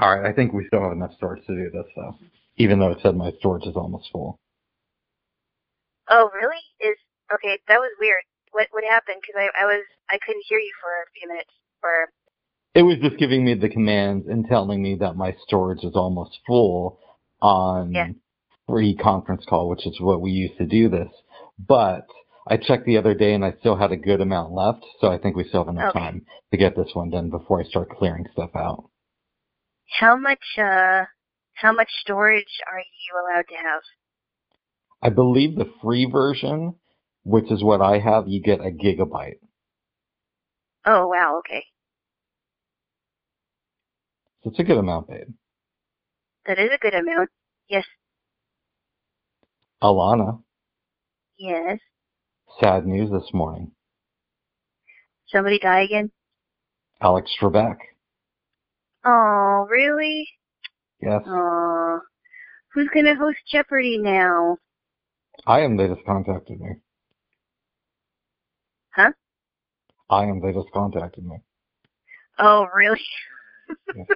All right, I think we still have enough storage to do this, though, even though it said my storage is almost full. Oh, really? Is okay. That was weird. What what happened? Because I I was I couldn't hear you for a few minutes. Or It was just giving me the commands and telling me that my storage is almost full on Yeah. free conference call, which is what we use to do this. But I checked the other day and I still had a good amount left, so I think we still have enough Okay. time to get this one done before I start clearing stuff out. How much uh how much storage are you allowed to have? I believe the free version, which is what I have, you get a gigabyte. Oh wow. Okay. So it's a good amount, babe. That is a good amount. Yes. Alana, Yes. sad news this morning. Somebody die again? Alex Trebek. Oh, really? Yes, Oh. Who's gonna host Jeopardy now? I am. They just contacted me. Huh? I am. They just contacted me. Oh, really? Yes.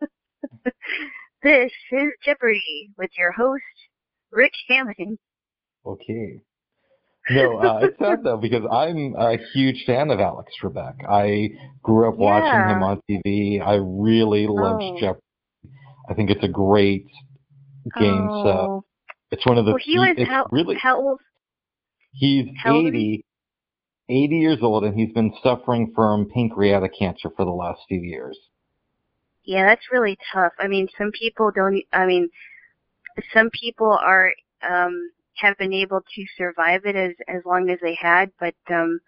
this is Jeopardy with your host, Rich Hammond. Okay. No, uh, it's sad though because I'm a huge fan of Alex Trebek. I grew up watching him on TV. I really loved Oh. Jeopardy. I think it's a great game oh. It's one of the Well, he was how, really how old? he's how old 80 80 years old and he's been suffering from pancreatic cancer for the last few years. Yeah, that's really tough. I mean, some people don't. I mean, some people are um have been able to survive it as as long as they had, but um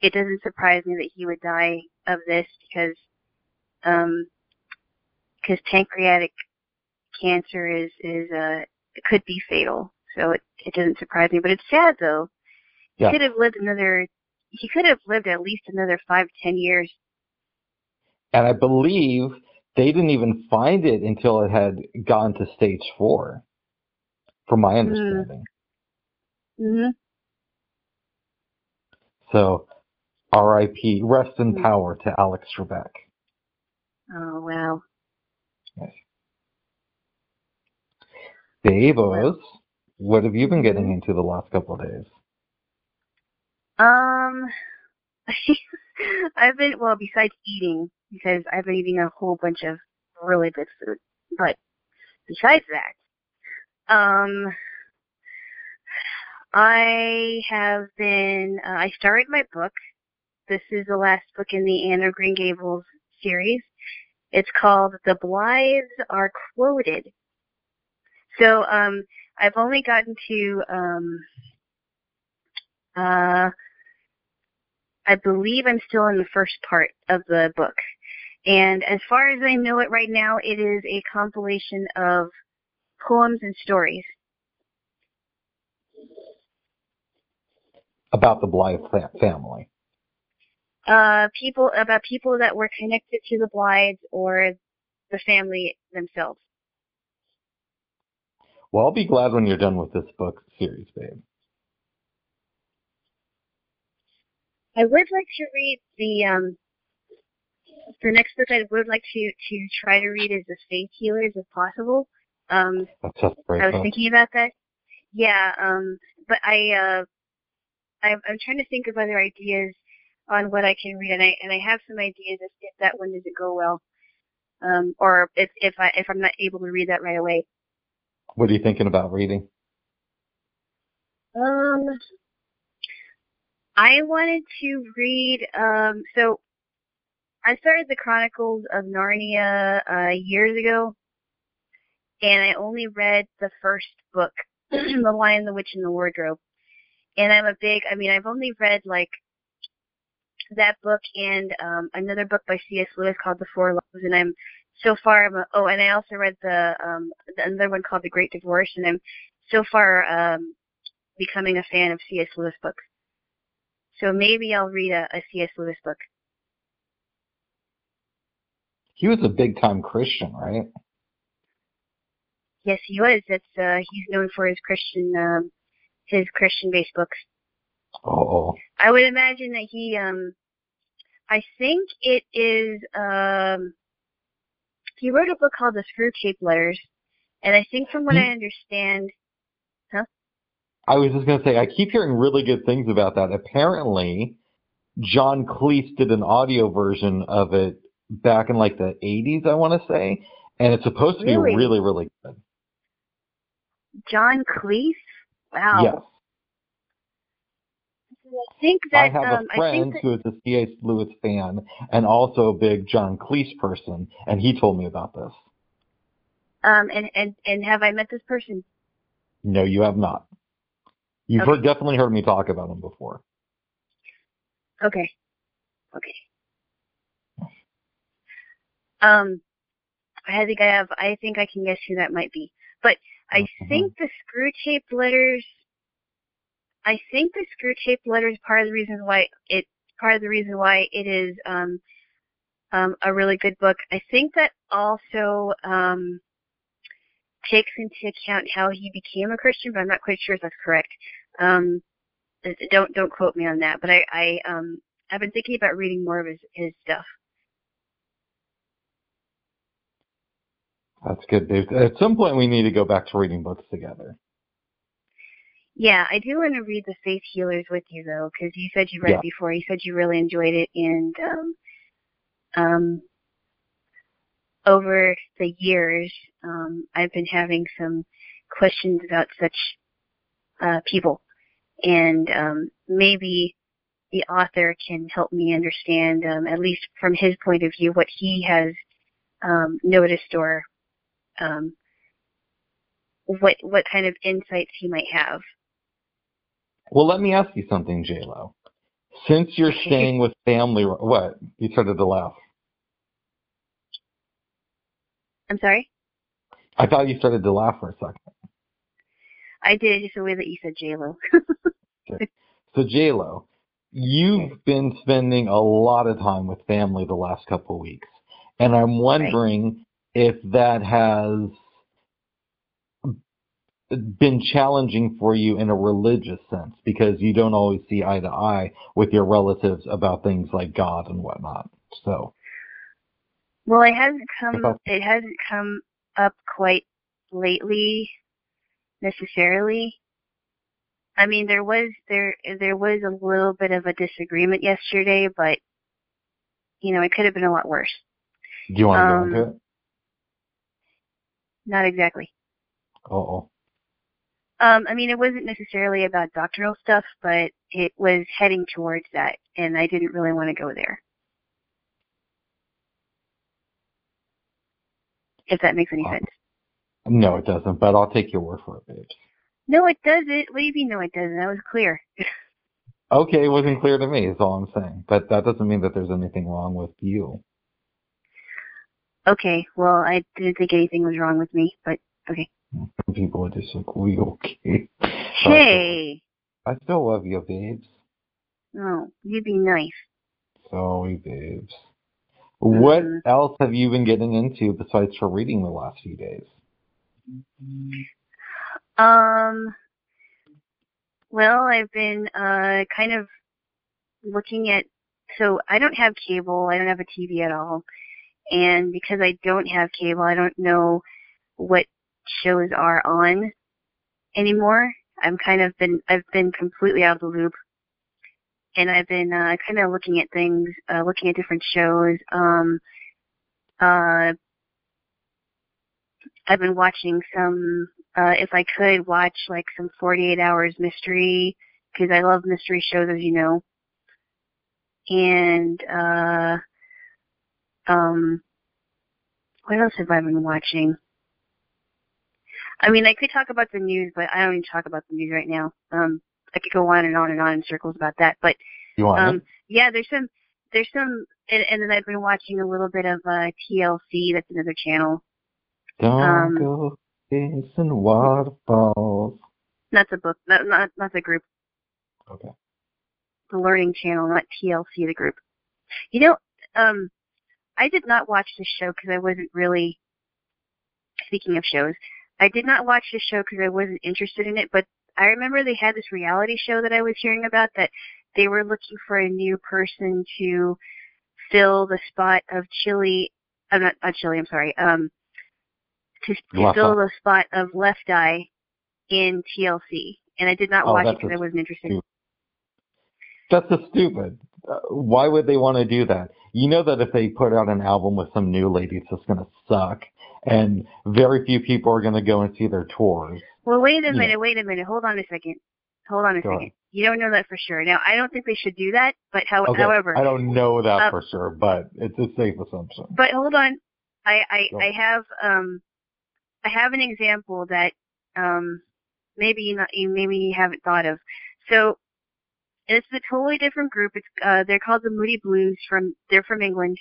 it doesn't surprise me that he would die of this because um because pancreatic cancer is is uh it could be fatal. So it it doesn't surprise me, but it's sad though. He Yeah. could have lived another. He could have lived at least another five ten years. And I believe they didn't even find it until it had gone to stage 4 from my understanding. hmm So, RIP, rest in Mm. power to Alex Trebek. Oh wow. Yes. Babos, what have you been getting Mhm. into the last couple of days? Um, I've been well besides eating because I've been eating a whole bunch of really good food. But besides that, um, I have been. Uh, I started my book. This is the last book in the Anne of Green Gables series. It's called The Blythes Are Quoted. So, um, I've only gotten to um, uh, I believe I'm still in the first part of the book. And as far as I know it right now, it is a compilation of poems and stories. About the Blythe family. Uh, people about people that were connected to the Blythes or the family themselves. Well, I'll be glad when you're done with this book series, babe. I would like to read the um the next book I would like to to try to read is the Faith Healers if possible. Um That's I was thinking about that. Yeah, um, but I, uh, I'm, I'm trying to think of other ideas on what I can read, and I and I have some ideas if, if that one doesn't go well, um, or if if I if I'm not able to read that right away. What are you thinking about reading? Um, I wanted to read. Um, so I started the Chronicles of Narnia uh, years ago, and I only read the first book, The Lion, the Witch, and the Wardrobe. And I'm a big. I mean, I've only read like that book and um, another book by C.S. Lewis called The Four Loves, and I'm so far. I'm a, oh, and I also read the um, the another one called The Great Divorce, and I'm so far um, becoming a fan of C.S. Lewis books. So maybe I'll read a, a C.S. Lewis book. He was a big time Christian, right? Yes, he was. That's uh, he's known for his Christian um, his Christian based books. Oh, I would imagine that he um I think it is um he wrote a book called The Screwtape Letters, and I think from what Hmm. I understand, huh? I was just going to say, I keep hearing really good things about that. Apparently, John Cleese did an audio version of it back in like the 80s, I want to say, and it's supposed to Really? be really, really good. John Cleese. Wow. Yes. I think I have um, a I friend that, who is a C.S. Lewis fan and also a big John Cleese person, and he told me about this. um and and and have I met this person? No, you have not. You've Okay. heard, definitely heard me talk about him before. Okay. Okay. Um, I think I have. I think I can guess who that might be. But I Mhm. think the screw tape letters. I think the screw tape letters part of the reason why it part of the reason why it is um um a really good book. I think that also um takes into account how he became a Christian, but I'm not quite sure if that's correct. Um, don't don't quote me on that, but I I um I've been thinking about reading more of his his stuff. That's good, Dave. At some point, we need to go back to reading books together. Yeah, I do want to read the Faith Healers with you though, because you said you read Yeah. it before. You said you really enjoyed it, and um, um, over the years, um, I've been having some questions about such uh, people, and um, maybe the author can help me understand, um, at least from his point of view, what he has um, noticed or um, what what kind of insights he might have. Well, let me ask you something, J Lo. Since you're staying with family, what? You started to laugh. I'm sorry. I thought you started to laugh for a second. I did just the way that you said J Lo. So, J Lo, you've been spending a lot of time with family the last couple of weeks, and I'm wondering if that has been challenging for you in a religious sense because you don't always see eye to eye with your relatives about things like God and whatnot. So, well, it hasn't come. It hasn't come up quite lately, necessarily. I mean, there was there there was a little bit of a disagreement yesterday, but you know, it could have been a lot worse. do you want to Um, go into it? Not exactly. Oh, Um, I mean, it wasn't necessarily about doctrinal stuff, but it was heading towards that, and I didn't really want to go there. If that makes any Uh, sense. no, it doesn't, but I'll take your word for it, babes. No, it doesn't. What do you mean? No, it doesn't. That was clear. Okay, it wasn't clear to me, is all I'm saying. But that doesn't mean that there's anything wrong with you. Okay. Well, I didn't think anything was wrong with me, but okay. People are just like, we okay. Hey, I still love you, babes. no, you'd be nice. Sorry, babes. What Mhm. else have you been getting into besides for reading the last few days? Um. Well, I've been uh kind of looking at. So I don't have cable. I don't have a TV at all, and because I don't have cable, I don't know what shows are on anymore. I'm kind of been I've been completely out of the loop, and I've been uh, kind of looking at things, uh, looking at different shows. Um, uh, I've been watching some. Uh, if I could watch like some 48 hours mystery, because I love mystery shows, as you know. And uh, um, what else have I been watching? I mean, I could talk about the news, but I don't even talk about the news right now. Um, I could go on and on and on in circles about that, but You want um, it? yeah, there's some, there's some, and, and then I've been watching a little bit of uh, TLC. That's another channel. Don't um, go chasing waterfalls. Not the book, not not, not the group. Okay. The Learning Channel, not TLC, the group. You know, um, I did not watch this show because I wasn't really. Speaking of shows, I did not watch this show because I wasn't interested in it. But I remember they had this reality show that I was hearing about that they were looking for a new person to fill the spot of Chili I'm not, not Chili, I'm sorry, um, to, to fill the spot of Left Eye in TLC. And I did not Oh, watch it because I wasn't interested. That's just stupid. Uh, why would they want to do that? You know that if they put out an album with some new lady, it's just going to suck. And very few people are going to go and see their tours. Well, wait a Yeah. minute, wait a minute. Hold on a second. Hold on a Go second. ahead. You don't know that for sure. Now, I don't think they should do that, but how, Okay, however, I don't know that uh, for sure, but it's a safe assumption. but hold on. I, I. I have, um, I have an example that, um, maybe you not, you maybe you haven't thought of. So, it's a totally different group. It's, uh, they're called the Moody Blues from, they're from England.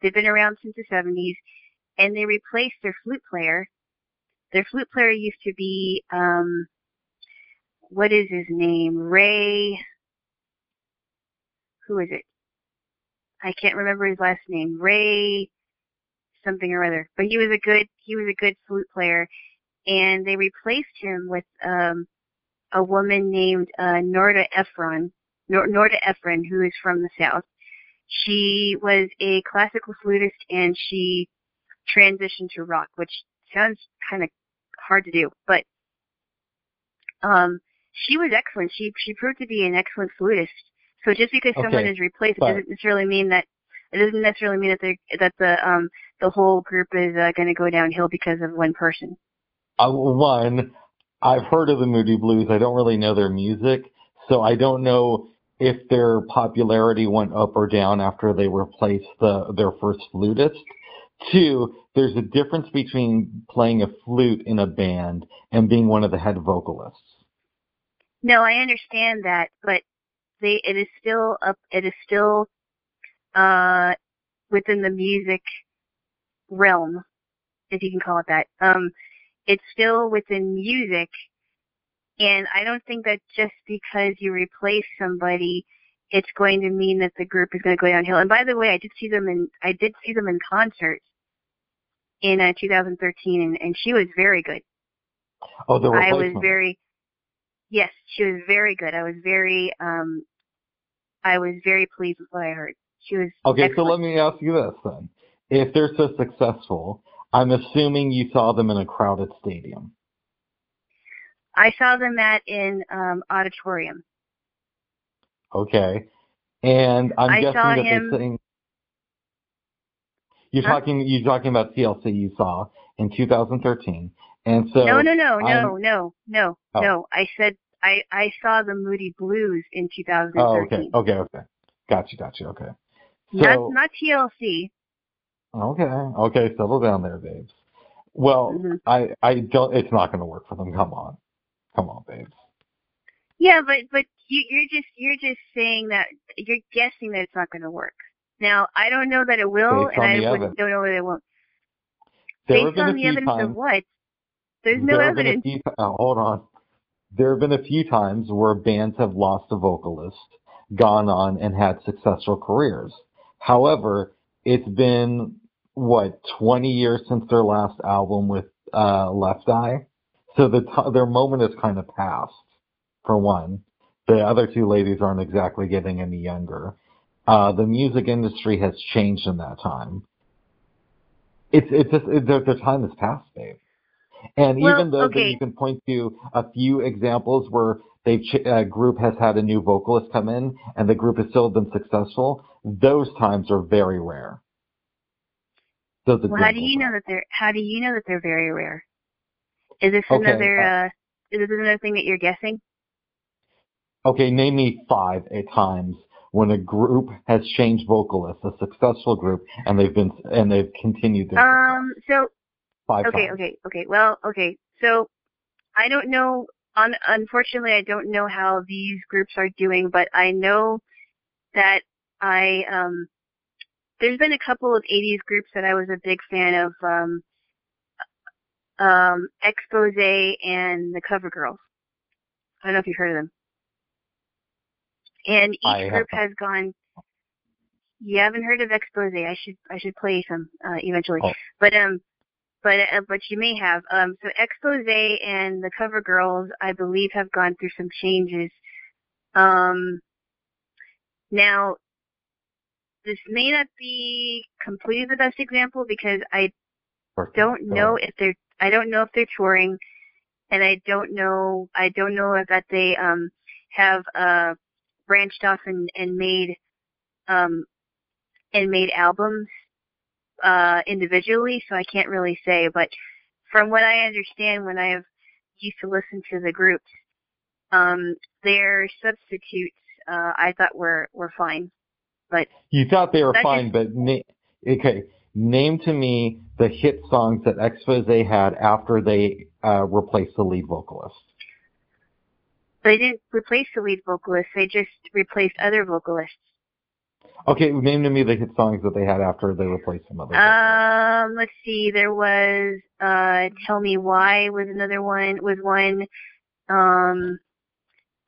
They've been around since the 70s and they replaced their flute player. Their flute player used to be, um, what is his name? Ray. Who is it? I can't remember his last name. Ray something or other. But he was a good he was a good flute player and they replaced him with um a woman named uh Norda Ephron. Nor- Norda Ephron, who is from the south. She was a classical flutist and she transitioned to rock, which sounds kind of hard to do, but um she was excellent. She she proved to be an excellent flutist. So just because someone is replaced, it doesn't necessarily mean that it doesn't necessarily mean that they that the um the whole group is uh, going to go downhill because of one person. Uh, one, I've heard of the Moody Blues. I don't really know their music, so I don't know if their popularity went up or down after they replaced the their first flutist. Two, there's a difference between playing a flute in a band and being one of the head vocalists. No, I understand that, but they it is still up. It is still uh within the music realm, if you can call it that. Um, it's still within music, and I don't think that just because you replace somebody, it's going to mean that the group is going to go downhill. And by the way, I did see them in I did see them in concert in uh, 2013, and, and she was very good. Oh, the replacement. I was very yes, she was very good. I was very um I was very pleased with what I heard. She was Okay, so let me ask you this then. If they're so successful, I'm assuming you saw them in a crowded stadium. I saw them at in um auditorium. Okay. And I'm I guessing that him- they're saying you're Huh? talking you're talking about TLC you saw in 2013. And so no, no, no, no, I'm- no, no, Oh. no. I said I I saw the Moody Blues in 2013. Oh, okay. Okay, okay. Gotcha, gotcha, okay. Not So not TLC. okay, okay, settle down there, babes. Well, Mhm. I I don't it's not gonna work for them. Come on. Come on, babes. Yeah, but but you, you're just you're just saying that you're guessing that it's not going to work. Now I don't know that it will, Based and I don't know that it won't. There Based on the evidence times of what? There's no there have been a evidence. few, oh, hold on. There have been a few times where bands have lost a vocalist, gone on and had successful careers. However, it's been what 20 years since their last album with uh, Left Eye, so the t- their moment has kind of passed. For one, the other two ladies aren't exactly getting any younger. Uh, the music industry has changed in that time. It's it's just it, their, their time has passed, babe. And Well, even though that okay. you can point to a few examples where they've ch- a group has had a new vocalist come in and the group has still been successful, those times are very rare. Well, how do you know that they're how do you know that they're very rare? Is this Okay, another uh, uh, is this another thing that you're guessing? Okay, name me five at times when a group has changed vocalists, a successful group, and they've been and they've continued their. Um. So five okay, times. okay, okay. Well, okay. So I don't know. Un- unfortunately, I don't know how these groups are doing, but I know that I um. There's been a couple of 80s groups that I was a big fan of. Um. Um. Expose and the Cover Girls. I don't know if you've heard of them. And each I group has gone. You haven't heard of Expose? I should I should play some uh, eventually. Oh. But um, but uh, but you may have. Um, so Expose and the Cover Girls, I believe, have gone through some changes. Um, now this may not be completely the best example because I don't know if they're I don't know if they're touring, and I don't know I don't know if that they um have uh branched off and and made um and made albums uh individually. So I can't really say, but from what I understand, when I have used to listen to the groups, um their substitutes uh I thought were were fine. But You thought they were fine, but na- okay. Name to me the hit songs that Expose had after they uh, replaced the lead vocalist. they didn't replace the lead vocalist; they just replaced other vocalists. Okay, name to me the hit songs that they had after they replaced some other. vocalists. Um, let's see. There was uh, "Tell Me Why" was another one. Was one. Um,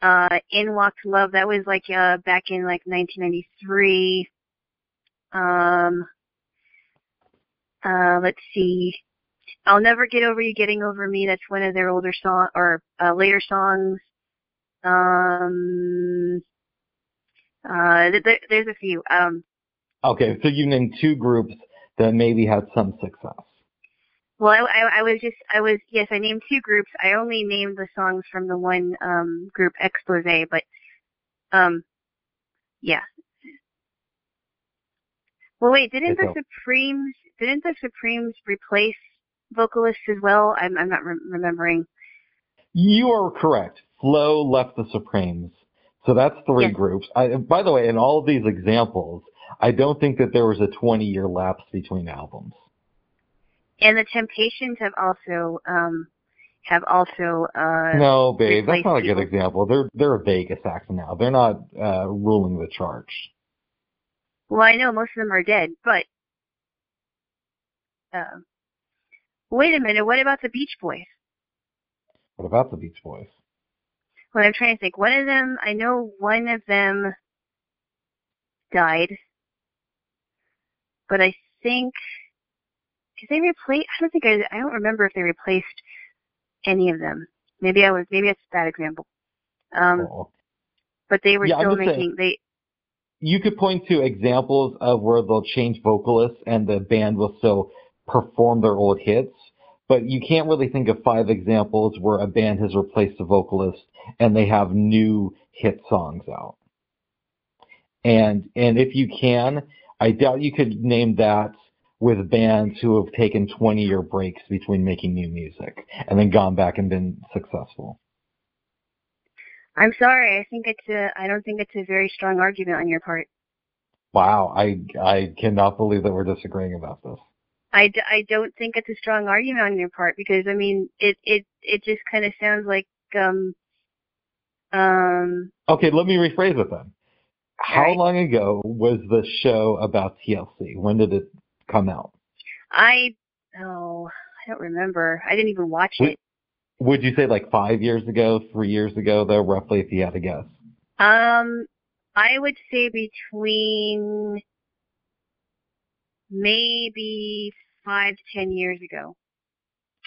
uh, "In Walked Love" that was like uh back in like 1993. Um, uh, let's see. "I'll Never Get Over You, Getting Over Me." That's one of their older song or uh, later songs. Um, uh, th- th- there's a few. Um, Okay, so you named two groups that maybe had some success. Well, I, I, I was just, I was, yes, I named two groups. I only named the songs from the one um, group, Expose, but, um, yeah. Well, wait, didn't the Supremes, didn't the Supremes replace vocalists as well? I'm, I'm not re- remembering. You are correct. Flo left the Supremes. So that's three Yes. groups. I, by the way, in all of these examples, I don't think that there was a 20 year lapse between albums. And the Temptations have also, um, have also, uh, No, babe, that's not a good people. example. They're they're a Vegas act now. They're not uh, ruling the charge. well, I know most of them are dead, but, uh, wait a minute, what about the Beach Boys? What about the Beach Boys? Well, I'm trying to think. One of them, I know one of them died, but I think did they replace? I don't think I. I don't remember if they replaced any of them. Maybe I was. Maybe that's a bad example. Um, Oh. but they were Yeah, still just saying- making. They You could point to examples of where they'll change vocalists and the band will still perform their old hits, but you can't really think of five examples where a band has replaced a vocalist and they have new hit songs out. And and if you can, I doubt you could name that with bands who have taken 20 year breaks between making new music and then gone back and been successful. I'm sorry. I think it's a. I don't think it's a very strong argument on your part. Wow, I I cannot believe that we're disagreeing about this. I, d- I don't think it's a strong argument on your part because I mean it it it just kind of sounds like um um Okay, let me rephrase it then. How Alright. long ago was the show about TLC? When did it come out? I oh I don't remember. I didn't even watch We- it. Would you say like five years ago, three years ago, though, roughly, if you had to guess? Um, I would say between maybe five to ten years ago.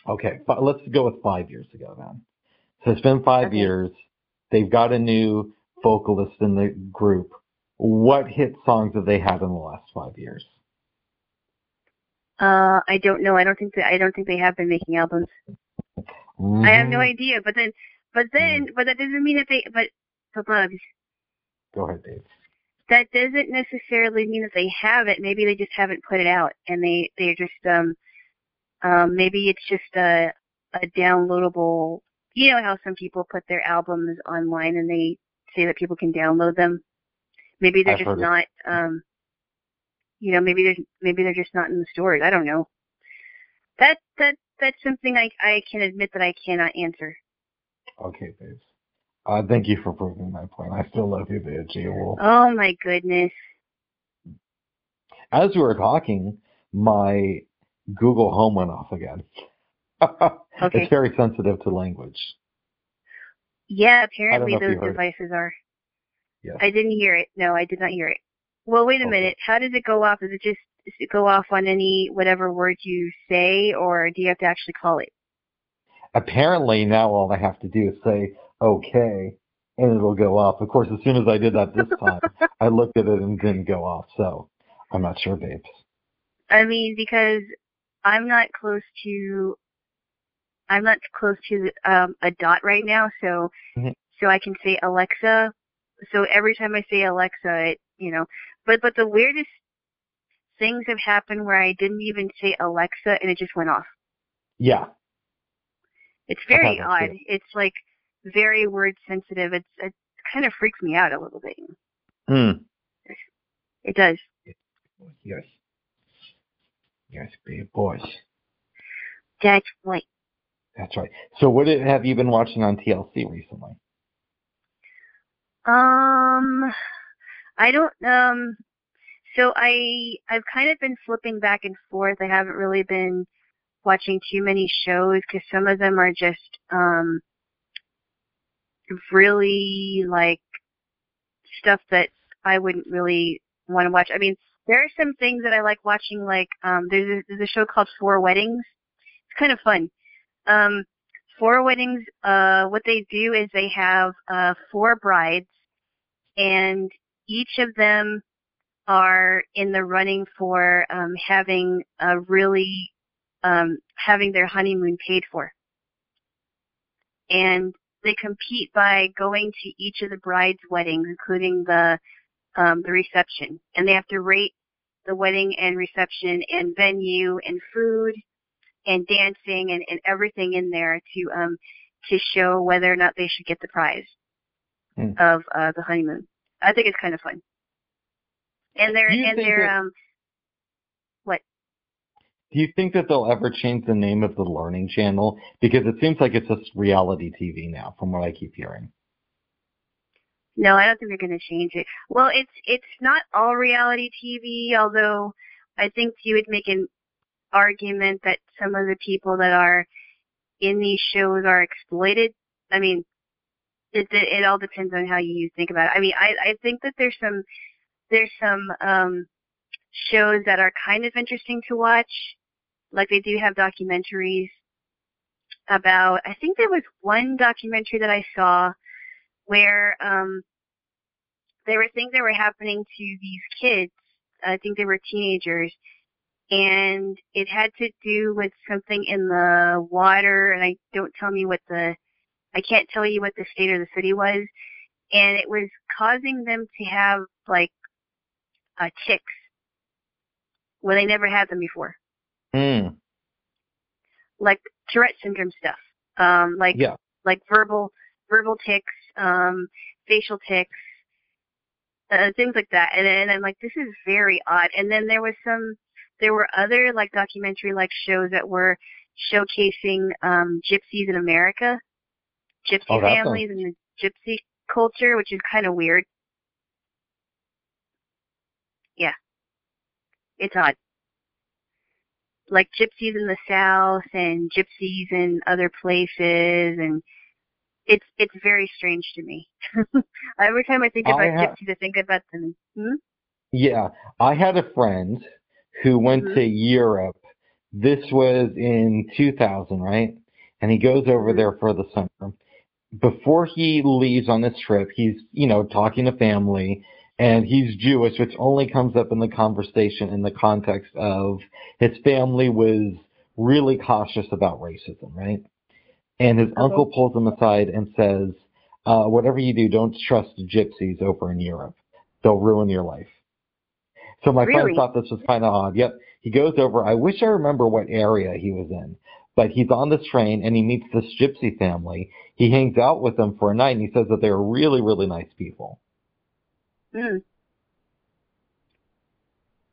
Okay, fi- let's go with five years ago then. So it's been five Okay. years. They've got a new vocalist in the group. What hit songs have they had in the last five years? Uh, I don't know. I don't think that I don't think they have been making albums. I have no Mhm. idea. But then, but then, but that doesn't mean that they. But the bugs. Go ahead, Dave. That doesn't necessarily mean that they have it. Maybe they just haven't put it out, and they they're just um um maybe it's just a a downloadable. You know how some people put their albums online and they say that people can download them. Maybe they're I've just it. not. Um, you know, maybe they're maybe they're just not in the stores. I don't know. That that that's something I I can admit that I cannot answer. Okay, Dave. Uh, thank you for proving my point. I still love you, G. Wolf. Oh my goodness. As we were talking, my Google Home went off again. Okay. It's very sensitive to language. Yeah, apparently know if you those devices are. Yes. I didn't hear it. No, I did not hear it. Well, wait a Okay. minute. How does it go off? Does it just does it go off on any whatever word you say, or do you have to actually call it? Apparently, now all I have to do is say okay, and it'll go off. Of course, as soon as I did that this time, I looked at it and didn't go off. So I'm not sure, babes. I mean, because I'm not close to, I'm not close to um, a dot right now, so Mhm. so I can say Alexa. So every time I say Alexa, it you know, but but the weirdest things have happened where I didn't even say Alexa and it just went off. Yeah. It's very odd. too. It's like very word sensitive. It's it kind of freaks me out a little bit. Hmm. It does. Yes. Yes, big boys. That's right. That's right. So, what have you been watching on TLC recently? Um, I don't. Um, so I I've kind of been flipping back and forth. I haven't really been watching too many shows because some of them are just um really like stuff that I wouldn't really want to watch. I mean, there are some things that I like watching. Like um, there's a, there's a show called Four Weddings. It's kind of fun. Um, Four Weddings. Uh, what they do is they have uh four brides, and each of them are in the running for um, having a really um, having their honeymoon paid for. And they compete by going to each of the bride's weddings, including the um, the reception, and they have to rate the wedding and reception and venue and food and dancing and, and everything in there to um to show whether or not they should get the prize Hmm. of uh, the honeymoon. I think it's kind of fun. And they're and they're um Do you think that they'll ever change the name of the Learning Channel? Because it seems like it's just reality TV now, from what I keep hearing. No, I don't think they're going to change it. Well, it's it's not all reality TV, although I think you would make an argument that some of the people that are in these shows are exploited. I mean, it it, it all depends on how you think about it. I mean, I I think that there's some there's some um shows that are kind of interesting to watch. Like they do have documentaries about I think there was one documentary that I saw where um there were things that were happening to these kids. I think they were teenagers and it had to do with something in the water and I don't tell me what the I can't tell you what the state or the city was and it was causing them to have like uh tics when they never had them before. Hmm. Like Tourette syndrome stuff. Um like Yeah. like verbal verbal tics, um, facial tics, uh, things like that. And then I'm like, this is very odd. And then there was some, there were other like documentary like shows that were showcasing um, gypsies in America, gypsy Oh, families and the gypsy culture, which is kind of weird. Yeah, it's odd. Like gypsies in the South and gypsies in other places, and it's it's very strange to me. Every time I think I about ha- gypsies, I think about them. Hmm? Yeah. I had a friend who went Mhm. to Europe. This was in 2000, right? And he goes over Mhm. there for the summer. Before he leaves on this trip, he's, you know, talking to family and he's Jewish, which only comes up in the conversation in the context of his family was really cautious about racism, right? And his uncle pulls him aside and says, uh, whatever you do, don't trust gypsies over in Europe. They'll ruin your life. So my Really? friend thought this was kind of odd. Yep. He goes over. I wish I remember what area he was in, but he's on this train and he meets this gypsy family. He hangs out with them for a night and he says that they're really, really nice people. Mm.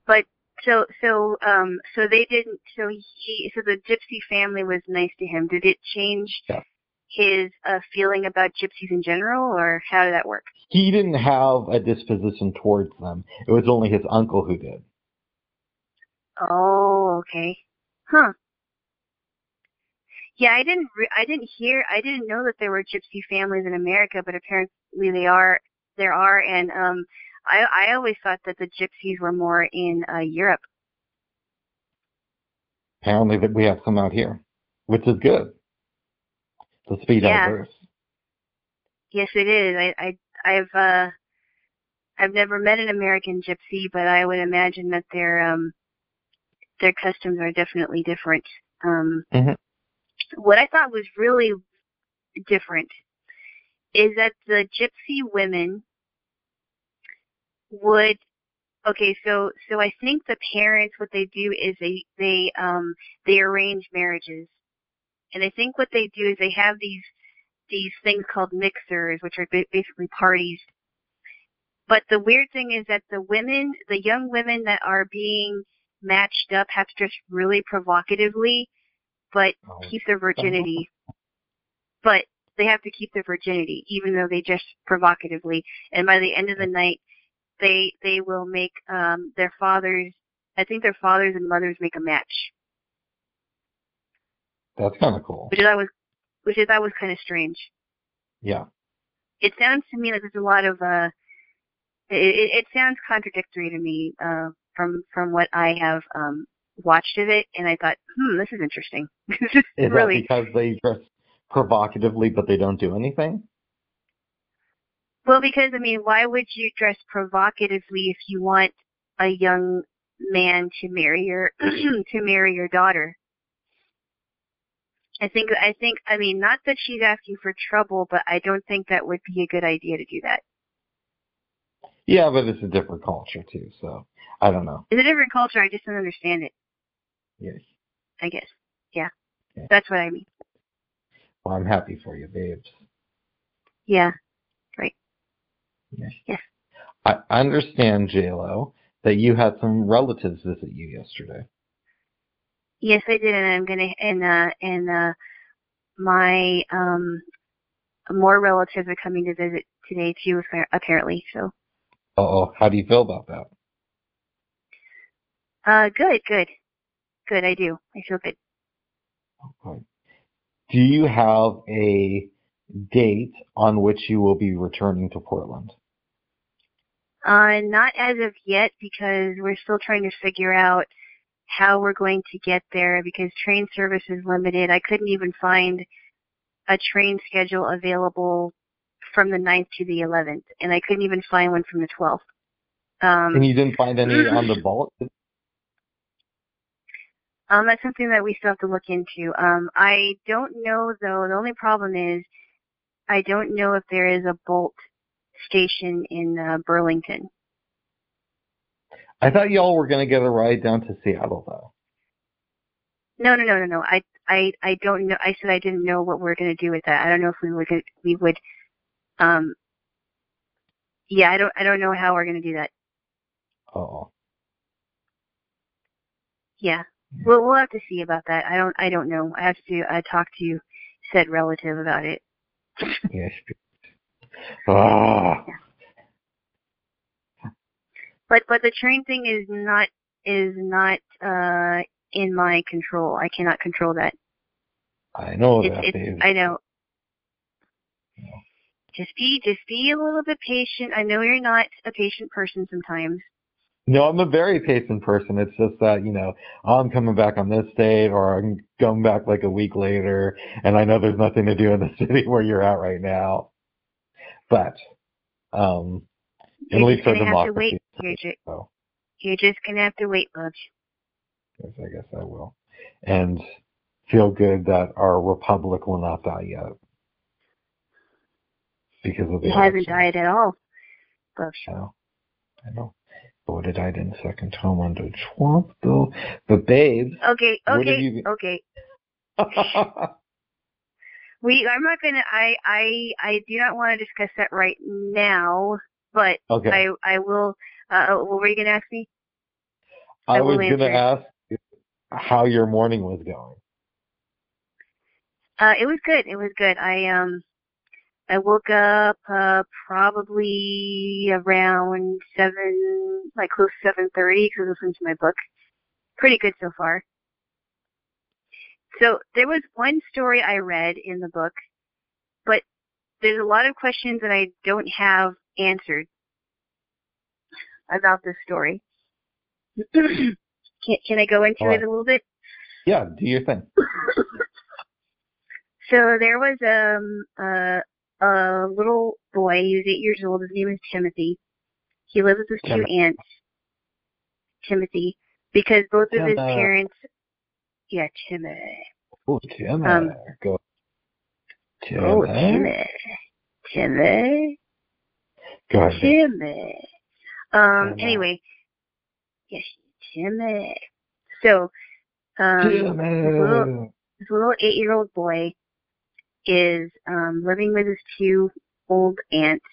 But so so um so they didn't so he so the gypsy family was nice to him. Did it change Yeah. his uh feeling about gypsies in general or how did that work? He didn't have a disposition towards them. It was only his uncle who did. Oh, okay. Huh. Yeah, I didn't re- I didn't hear I didn't know that there were gypsy families in America, but apparently they are there are and um I I always thought that the gypsies were more in uh Europe. Apparently that we have some out here, which is good. Let's be Yeah. diverse. Yes, it is. I, I, I've, uh, I've never met an American gypsy, but I would imagine that their um their customs are definitely different. Um, Mhm. What I thought was really different is that the gypsy women would okay so so i think the parents what they do is they they um they arrange marriages. And i think what they do is they have these these things called mixers which are basically parties. But the weird thing is that the women the young women that are being matched up have to dress really provocatively but Oh, keep their virginity. But they have to keep their virginity even though they dress provocatively. And by the end of the night they they will make um their fathers I think their fathers and mothers make a match, That's kind of cool. which I was which I thought was kind of strange. Yeah. It sounds to me like there's a lot of uh it, it, sounds contradictory to me uh from from what I have um watched of it and I thought, hmm, this is interesting. this is Is really that because they dress provocatively but they don't do anything? Well, because I mean, why would you dress provocatively if you want a young man to marry your to marry your daughter? I think I think I mean not that she's asking for trouble, but I don't think that would be a good idea to do that. Yeah, but it's a different culture too, so I don't know. It's a different culture. I just don't understand it. Yes. I guess. Yeah, Yeah. that's what I mean. Well, I'm happy for you, babes. Yeah. Yes. Yes. I I understand, JLo, that you had some relatives visit you yesterday. Yes, I did, and I'm gonna and uh and uh my um more relatives are coming to visit today too, apparently. So. Oh, how do you feel about that? Uh, good, good, good. I do. I feel good. Okay. Do you have a date on which you will be returning to Portland? Uh, not as of yet because we're still trying to figure out how we're going to get there because train service is limited. I couldn't even find a train schedule available from the 9th to the 11th, and I couldn't even find one from the 12th. Um, And you didn't find any on the bullet? Um, that's something that we still have to look into. Um, I don't know though. The only problem is I don't know if there is a Bolt station in uh, Burlington. I thought y'all were going to get a ride down to Seattle, though. No, no, no, no, no. I, I, I don't know. I said I didn't know what we're going to do with that. I don't know if we would, we would, um, yeah, I don't, I don't know how we're going to do that. Oh. Yeah, we'll, we'll have to see about that. I don't, I don't know. I have to, I talk to said relative about it. Yes. Ah. But but the train thing is not is not uh in my control. I cannot control that. I know It's, that, it's. I know. Yeah. Just be just be a little bit patient. I know you're not a patient person sometimes. No, I'm a very patient person. It's just that, you know, I'm coming back on this date or I'm going back like a week later and I know there's nothing to do in the city where you're at right now. But, um, at You're least just for gonna have to democracy. You're just, So, you're just gonna have to wait, love. yes, I guess I will. And feel good that our republic will not die yet. Because of the It hasn't died at all, love. I know. I know. But it died in the second term under Trump, though. But babe. Okay, okay, been- okay. We I'm not gonna I I I do not want to discuss that right now, but okay. I I will. Uh, what were you gonna ask me? I, I was going to ask how your morning was going. Uh, it was good. It was good. I um, I woke up uh probably around seven, like close to seven thirty, because I was listening to my book. Pretty good so far. So there was one story I read in the book, but there's a lot of questions that I don't have answered about this story. can can I go into right. it a little bit? Yeah, do your thing. So there was um a a little boy. He was eight years old. His name is Timothy, He lives with his two aunts, Timothy, because both of his parents, yeah, Timmy. Oh, Timmy. Um, Go. Timmy. Oh, Timmy. Timmy. Go ahead. Timmy. Um, Timmy. anyway. Yes, Timmy. So, um, this little, Timmy. this little eight-year-old boy is um, living with his two old aunts.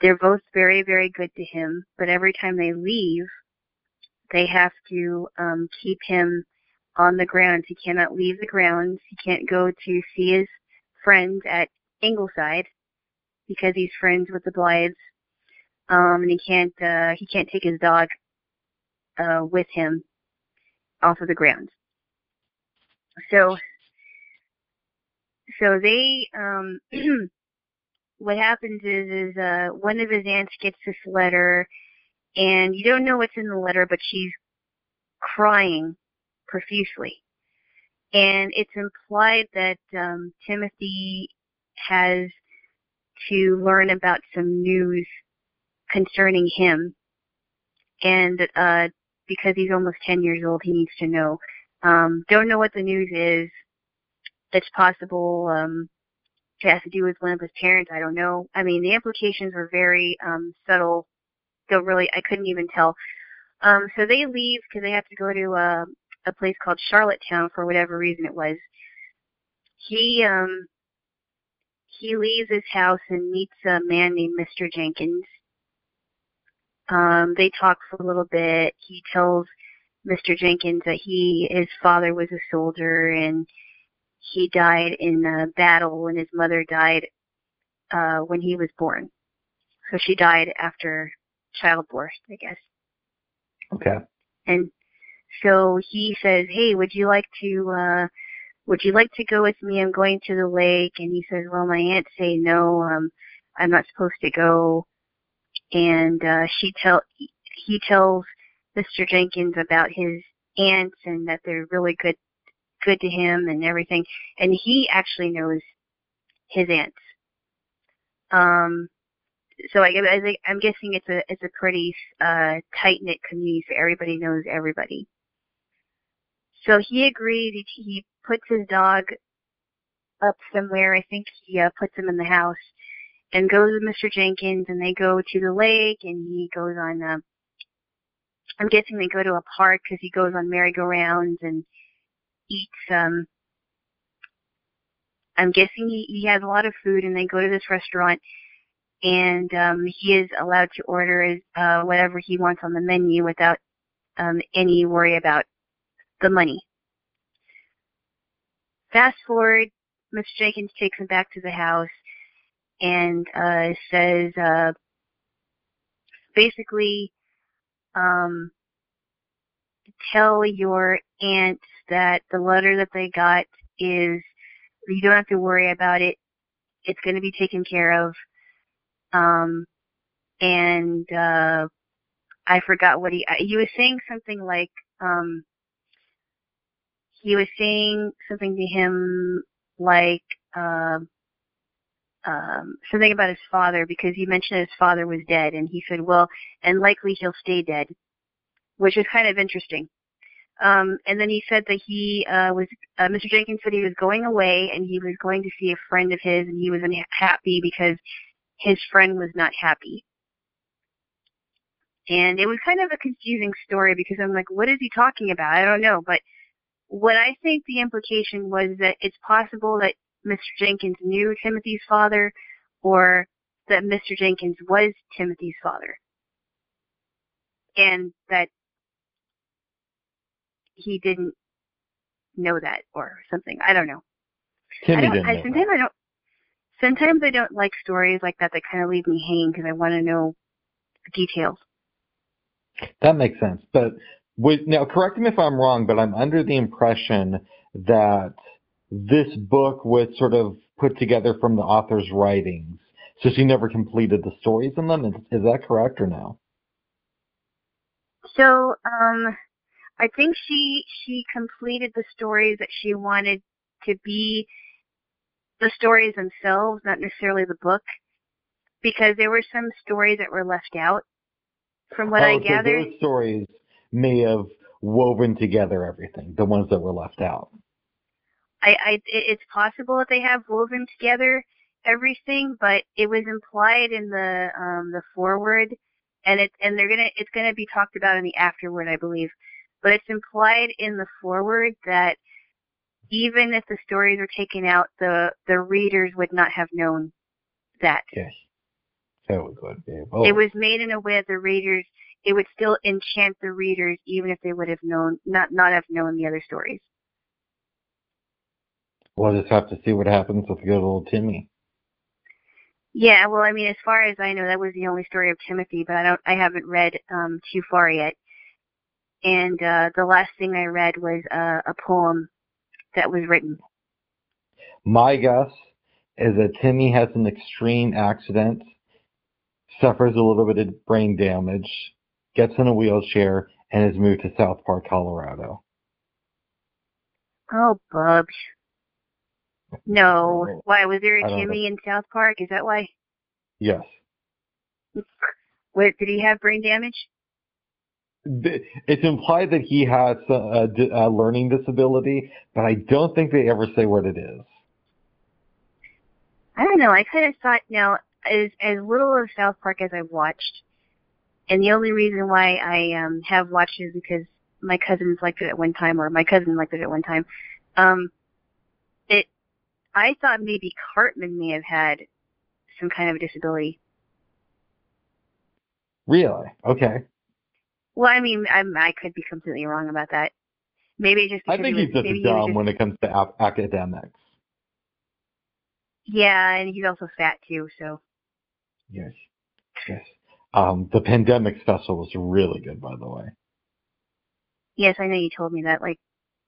They're both very, very good to him, but every time they leave, they have to um, keep him on the grounds. He cannot leave the grounds. He can't go to see his friends at Ingleside because he's friends with the Blythes. Um, and he can't uh, he can't take his dog uh, with him off of the grounds. So so they um what happens is is uh one of his aunts gets this letter and you don't know what's in the letter but she's crying profusely and it's implied that um timothy has to learn about some news concerning him and uh because he's almost 10 years old he needs to know um don't know what the news is it's possible um it has to do with one of his parents. I don't know. I mean, the implications were very um subtle. Don't really. I couldn't even tell. Um, so they leave because they have to go to uh, a place called Charlottetown for whatever reason it was. He um he leaves his house and meets a man named Mr. Jenkins. Um, they talk for a little bit. He tells Mr. Jenkins that he his father was a soldier and he died in a battle and his mother died uh when he was born. So she died after childbirth, I guess. Okay. And so he says, "Hey, would you like to uh would you like to go with me? I'm going to the lake." And he says, "Well, my aunt say no. Um I'm not supposed to go." And uh she tell he tells Mr. Jenkins about his aunts and that they're really good good to him and everything. And he actually knows his aunts. Um so I, I think I'm guessing it's a it's a pretty uh tight knit community, so everybody knows everybody. So he agreed. He, he puts his dog up somewhere. I think he uh, puts him in the house and goes with Mr. Jenkins, and they go to the lake, and he goes on. Uh, I'm guessing they go to a park because he goes on merry-go-rounds and eats. Um, I'm guessing he, he has a lot of food, and they go to this restaurant and um, he is allowed to order uh, whatever he wants on the menu without um, any worry about the money. Fast forward, Mr. Jenkins takes him back to the house and uh, says, uh, basically, um, tell your aunt that the letter that they got is you don't have to worry about it. It's going to be taken care of. Um, and uh, I forgot what he he was saying something like um, he was saying something to him like uh, um, something about his father because he mentioned his father was dead, and he said, "Well, and likely he'll stay dead," which was kind of interesting. Um, and then he said that he uh, was uh, Mr. Jenkins said he was going away and he was going to see a friend of his, and he was unhappy because his friend was not happy. And it was kind of a confusing story because I'm like, what is he talking about? I don't know. But what I think the implication was that it's possible that Mr. Jenkins knew Timothy's father or that Mr. Jenkins was Timothy's father. And that he didn't know that or something. I don't know. Timmy I don't, didn't I, know sometimes I don't sometimes I don't like stories like that that kind of leave me hanging because I want to know the details. that. That makes sense. But now, correct me if I'm wrong, but I'm under the impression that this book was sort of put together from the author's writings. So she never completed the stories in them. Is, is that correct or no? So, um, I think she she completed the stories that she wanted to be the stories themselves, not necessarily the book, because there were some stories that were left out. from what oh, I so gathered. those stories may have woven together everything, the ones that were left out. I, I, it's possible that they have woven together everything, but it was implied in the um the forward, and it and they're gonna it's gonna be talked about in the afterward, I believe. But it's implied in the forward that even if the stories were taken out, the the readers would not have known that. Yes. Very good, babe. Oh, It was made in a way that the readers it would still enchant the readers even if they would have known not not have known the other stories. we'll just have to see what happens with good old Timmy. Yeah, well, I mean, as far as I know, that was the only story of Timothy, but I don't, I haven't read um too far yet. And uh the last thing I read was uh, a poem that was written. My guess is that Timmy has an extreme accident, suffers a little bit of brain damage, gets in a wheelchair, and is moved to South Park, Colorado. Oh, Bubs. No, why was there I a don't Timmy in South Park? Is that why? Yes. What did he have brain damage? It's implied that he has a, a a learning disability, but I don't think they ever say what it is. I don't know. I kind of thought now, as as little of South Park as I've watched, and the only reason why I um have watched is because my cousins liked it at one time, or my cousin liked it at one time. Um, it, I thought maybe Cartman may have had some kind of a disability. Really? Okay. Well, I mean, I'm, I could be completely wrong about that. Maybe just I think he he's just he dumb just, when it comes to ap- academics. yeah, and he's also fat too. So Yes. Yes. Um, the Pandemic Special was really good, by the way. yes, I know you told me that like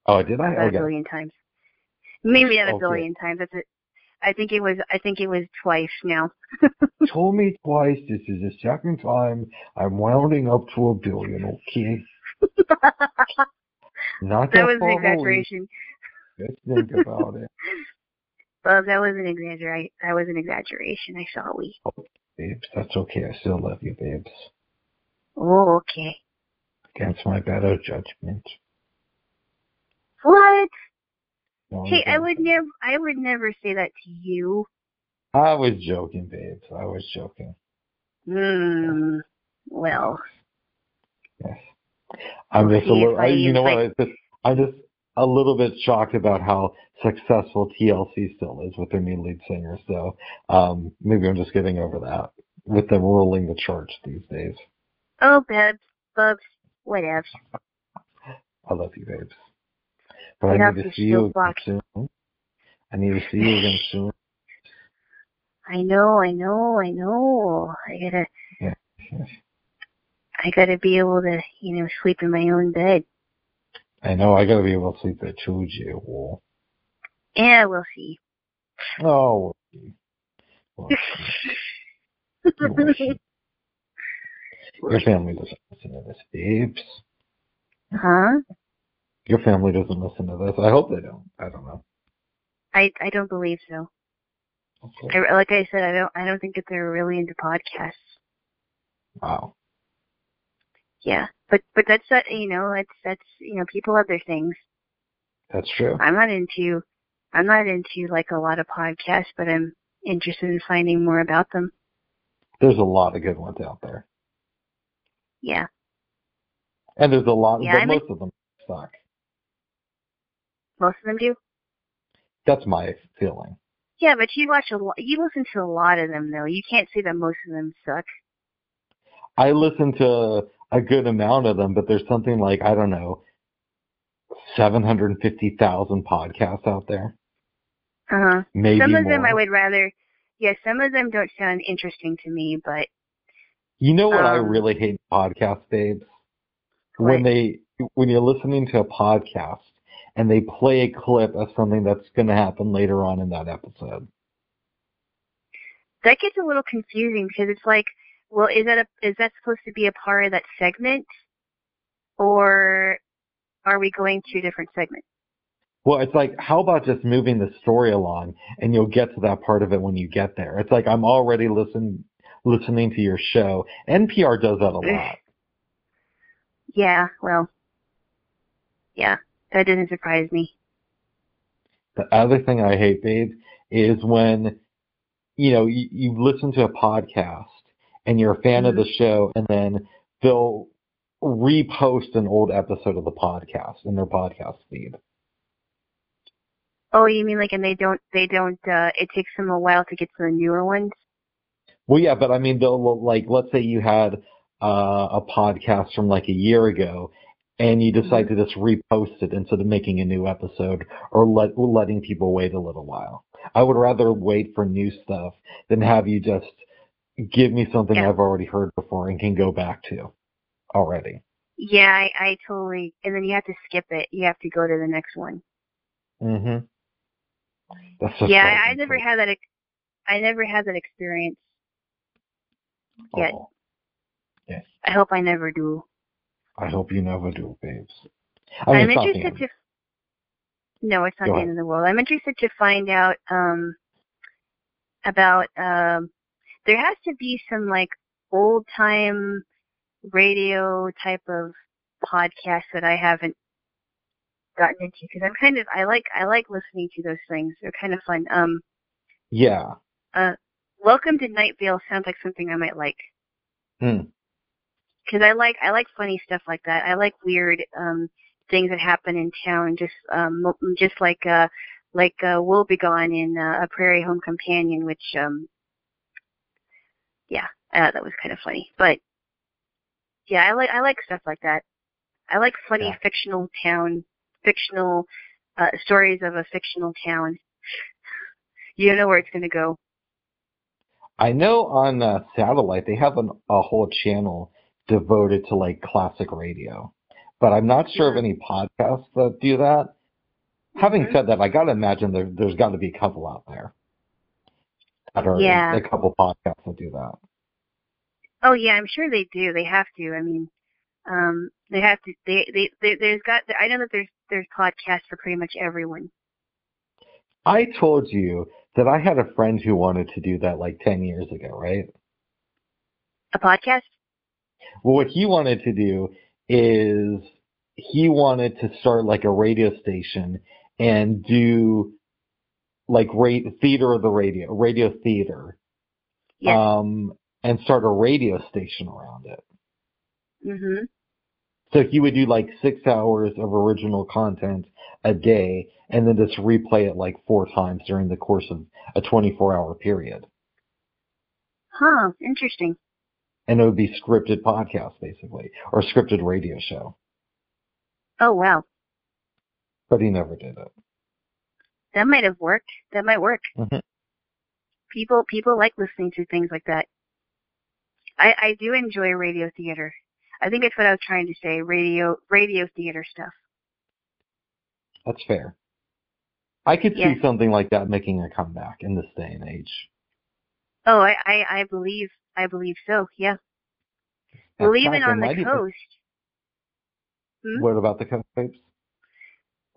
Oh, did I? about a billion times. Maybe not a Okay. billion times. That's it. I think it was. I think it was twice now. Told me twice. This is the second time I'm rounding up to a billion. Okay. Not that, that was an far away. exaggeration. Just think about it, Well, that was an exaggeration. That was an exaggeration. I saw we. Babes. That's okay. I still love you, babes. Oh, okay. Against my better judgment. What? No, Hey, I would never. I would never say that to you. I was joking, babes. I was joking. Hmm. Well, Yes. I'm just a little, I- I, you know what, I- just, I'm just a little bit shocked about how successful TLC still is with their new lead singer. So, um, maybe I'm just getting over that with them ruling the charts these days. oh, Bubs, Bubs, whatever. I love you, babes. But Get I need to see you again soon. I need to see you again soon. I know, I know, I know. I gotta, Yes. I gotta be able to, you know, sleep in my own bed. I know I gotta be able to sleep there too, Jewel. Yeah, we'll see. Oh, we'll see. We'll see. We'll see. Your family doesn't listen to this, babes. Huh? Your family doesn't listen to this. I hope they don't. I don't know. I I don't believe so. Okay. I, like I said, I don't I don't think that they're really into podcasts. Wow. Yeah, but but that's that you know that's that's you know people have their things. That's true. I'm not into I'm not into like a lot of podcasts, but I'm interested in finding more about them. There's a lot of good ones out there. Yeah, And there's a lot, Yeah, but I'm most of them suck. most of them do. That's my feeling. Yeah, but you watch a lot. You listen to a lot of them though. You can't say that most of them suck. I listen to a good amount of them, but there's something like, I don't know, 750,000 podcasts out there. Uh huh. Maybe Some of more. them I would rather. Yeah, some of them don't sound interesting to me, but You know what I um, really hate podcasts, babes? What? When they, when you're listening to a podcast and they play a clip of something that's going to happen later on in that episode. that gets a little confusing because it's like, well, is that a is that supposed to be a part of that segment, or are we going to a different segment? Well, it's like, how about just moving the story along and you'll get to that part of it when you get there? It's like, I'm already listen, listening to your show. NPR does that a lot. Yeah, well, yeah, that doesn't surprise me. The other thing I hate, babe, is when you know you, you listen to a podcast and you're a fan of the Mm-hmm. show, and then they'll repost an old episode of the podcast in their podcast feed. Oh, you mean like, and they don't, they don't, uh, it takes them a while to get to the newer ones? Well, yeah, but I mean, they'll like, let's say you had uh, a podcast from like a year ago, and you decide to just repost it instead of making a new episode or let letting people wait a little while. I would rather wait for new stuff than have you just give me something Yeah. I've already heard before and can go back to already. Yeah, I, I totally, and then you have to skip it. You have to go to the next one. Mm-hmm. That's just yeah, I, I never had that, ex- I never had that experience. yet. Oh, I hope I never do. I hope you never do, babes. I mean, am it's not the interested to. No, it's not Go the ahead. end of the world. I'm interested to find out um about um there has to be some like old time radio type of podcast that I haven't gotten into because I'm kind of I like I like listening to those things. They're kind of fun. Um, Yeah. Uh Welcome to Night Vale sounds like something I might like. Hmm. because I like I like funny stuff like that. I like weird um things that happen in town, just um just like uh like uh Wobegon in uh, A Prairie Home Companion, which um yeah, I thought that was kind of funny. But yeah, I like I like stuff like that. I like funny Yeah. fictional town fictional uh stories of a fictional town. You don't know where it's gonna go. I know on uh, satellite they have an, a whole channel devoted to like classic radio, but I'm not sure of Mhm. any podcasts that do that. Having Mhm. said that, I gotta imagine there, there's got to be a couple out there. Are Yeah. a couple podcasts that do that. Oh yeah, I'm sure they do. They have to. I mean, um, they have to. They, they, they there's got. I know that there's there's podcasts for pretty much everyone. I told you that I had a friend who wanted to do that like 10 years ago, right? A podcast? Well, what he wanted to do is he wanted to start like a radio station and do like ra- theater of the radio, radio theater, Yes. um, and start a radio station around it. Mm-hmm. So he would do like six hours of original content a day and then just replay it like four times during the course of a 24 hour period. Huh. Interesting. And it would be scripted podcast basically, or scripted radio show. Oh wow. But he never did it. That might have worked. That might work. Mhm. People people like listening to things like that. I I do enjoy radio theater. I think that's what I was trying to say. Radio radio theater stuff. That's fair. I could Yeah. see something like that making a comeback in this day and age. Oh, I I, I believe I believe so. Yeah. Well, even on the coast. Hmm? What about the coast?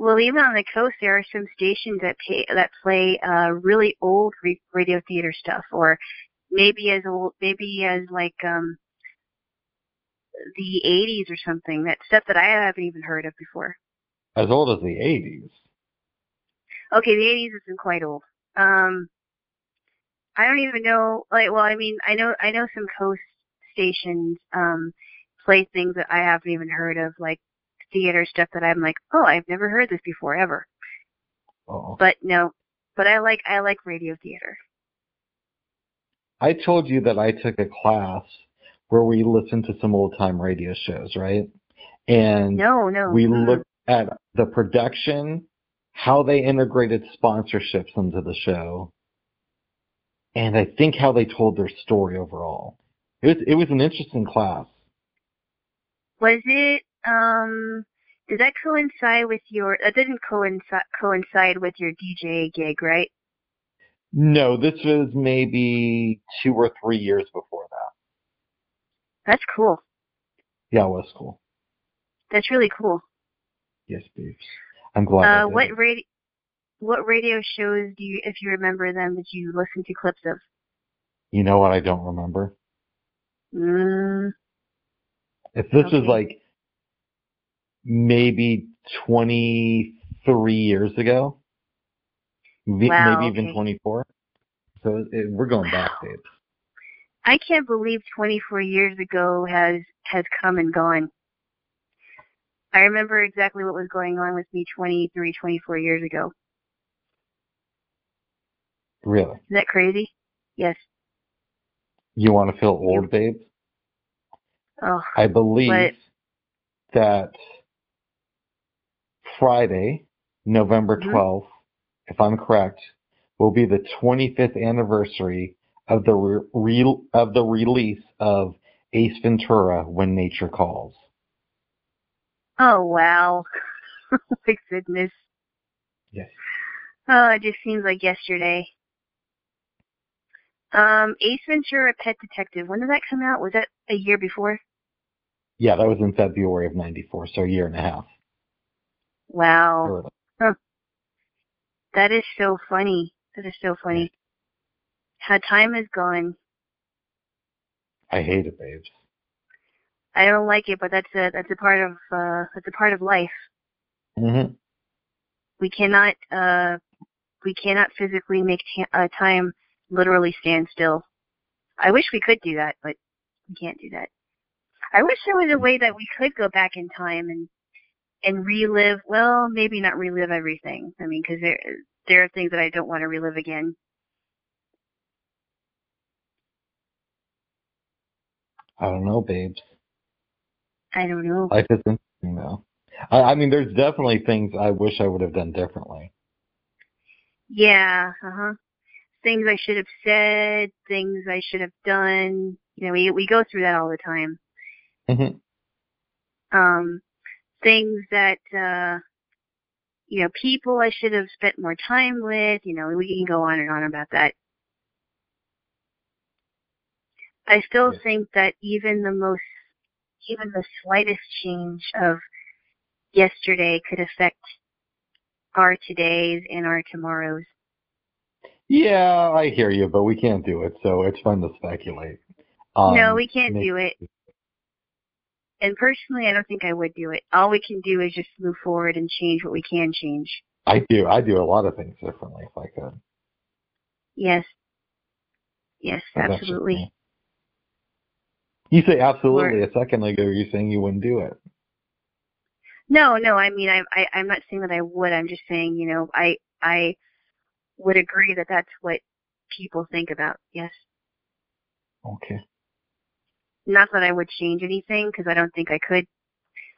Well, even on the coast, there are some stations that pay, that play uh, really old re- radio theater stuff, or maybe as old, maybe as like um, the '80s or something. That stuff that I haven't even heard of before. As old as the 80s. Okay, the '80s isn't quite old. Um, I don't even know. Like, well, I mean, I know I know some coast stations um, play things that I haven't even heard of, like theater stuff that I'm like, oh, I've never heard this before ever. Oh. But no, but I like I like radio theater. I told you that I took a class where we listened to some old time radio shows, right? And No, no. we mm. looked at the production, how they integrated sponsorships into the show, and I think how they told their story overall. It was it was an interesting class. Was it um? Did that coincide with your? That didn't coincide coincide with your DJ gig, right? No, this was maybe two or three years before that. That's cool. Yeah, it was cool. That's really cool. Yes, babes. I'm glad. Uh, what radio? What radio shows do you, if you remember them, did you listen to clips of? You know what? I don't remember. Mm, If this is Okay. like maybe 23 years ago. Wow, maybe even okay. 24. So it, we're going back, babe. I can't believe 24 years ago has has come and gone. I remember exactly what was going on with me 23, 24 years ago. Really? Is that crazy? Yes. You want to feel old, babe? Oh, I believe But- that Friday, November Mhm. 12th, if I'm correct, will be the 25th anniversary of the re- re- of the release of Ace Ventura: When Nature Calls. oh wow. oh my goodness. Yes. Oh, it just seems like yesterday. Um, Ace Ventura: Pet Detective. When did that come out? Was that a year before? Yeah, that was in February of '94, so a year and a half. Wow, that is so funny. That is so funny. How time has gone. I hate it, babes. I don't like it, but that's a that's a part of uh that's a part of life. hmm We cannot uh we cannot physically make ta- uh, time literally stand still. I wish we could do that, but we can't do that. I wish there was a way that we could go back in time and and relive. Well, maybe not relive everything. I mean, because there there are things that I don't want to relive again. I don't know, babes. I don't know. Life is interesting, though. I, I mean, there's definitely things I wish I would have done differently. Yeah, uh huh. Things I should have said, things I should have done. You know, we we go through that all the time. hmm Um, things that uh, you know, people I should have spent more time with. You know, we can go on and on about that. I still think that even the most, even the slightest change of yesterday could affect our todays and our tomorrows. Yeah, I hear you, but we can't do it, so it's fun to speculate. Um, no, we can't do it. And personally, I don't think I would do it. All we can do is just move forward and change what we can change. I do. I do a lot of things differently if I could. Yes. Yes, that's absolutely. You say absolutely. A second ago, you're saying you wouldn't do it. No, no, I mean, I, I, I'm not saying that I would. I'm just saying, you know, I, I would agree that that's what people think about. Yes. Okay. Not that I would change anything because I don't think I could.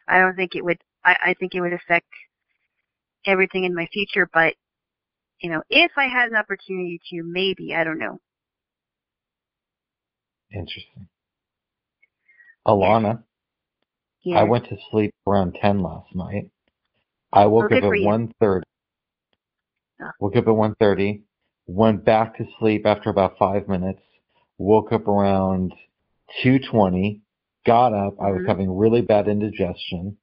I don't think it would, I, I think it would affect everything in my future, but, you know, if I had an opportunity to, maybe, I don't know. Interesting. Alana, Yeah. I went to sleep around 10 last night. I woke Oh, up at one thirty. 1.30. Oh. Woke up at one thirty. Went back to sleep after about five minutes. Woke up around 2.20. Got up. I was Mhm. having really bad indigestion.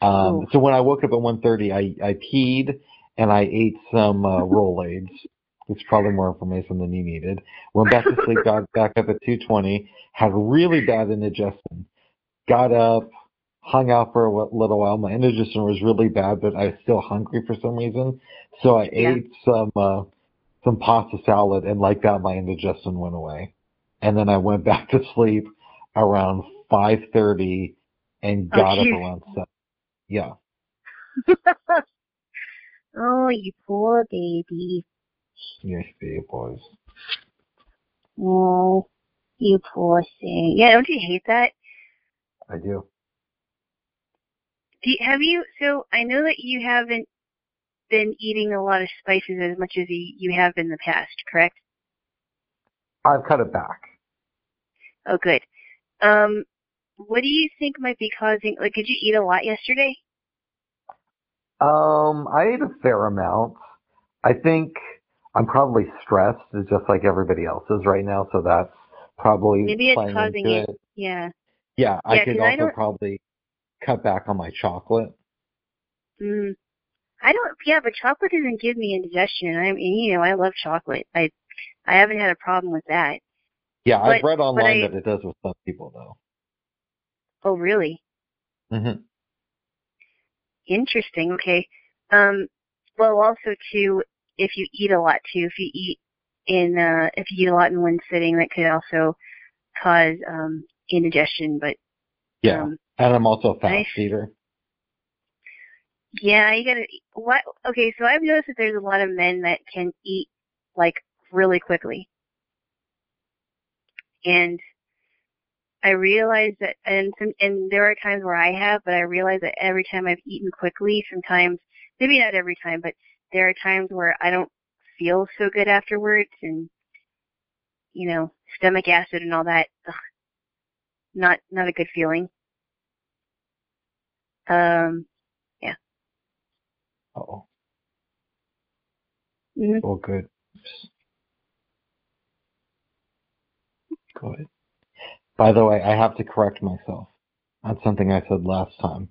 Um, so when I woke up at 1.30, I, I peed and I ate some uh, Rolaids. It's probably more information than you needed. Went back to sleep, got back up at 2.20, had really bad indigestion. Got up, hung out for a little while. My indigestion was really bad, but I was still hungry for some reason. So I Yeah. ate some uh, some pasta salad, and like that, my indigestion went away. And then I went back to sleep around 5.30 and Oh, got up geez. around 7. Yeah. oh, you poor baby. Yes, babe, boys. Oh, you poor thing. Yeah, don't you hate that? I do. Do you, have you? So I know that you haven't been eating a lot of spices as much as you, you have in the past, correct? I've cut it back. Oh, good. Um, what do you think might be causing? Like, did you eat a lot yesterday? Um, I ate a fair amount. I think I'm probably stressed, just like everybody else is right now, so that's probably Maybe it's causing it. it. Yeah. Yeah, I Yeah, could I also don't- probably cut back on my chocolate. Mm. I don't. Yeah, but chocolate doesn't give me indigestion. I mean, you know, I love chocolate. I, I haven't had a problem with that. Yeah, I've read online I- that it does with some people though. Oh, really? hmm Interesting. Okay. Um, well, also too, if you eat a lot too, if you eat in, uh, if you eat a lot in one sitting, that could also cause um, indigestion. But Yeah. um, and I'm also a fast eater. yeah, you gotta. What? Okay, so I've noticed that there's a lot of men that can eat like really quickly, and I realize that, and some, and there are times where I have, but I realize that every time I've eaten quickly, sometimes maybe not every time, but there are times where I don't feel so good afterwards, and you know, stomach acid and all that. Ugh, not not a good feeling. Um. Yeah. Oh, mhm. well, good. By the way, I have to correct myself on something I said last time,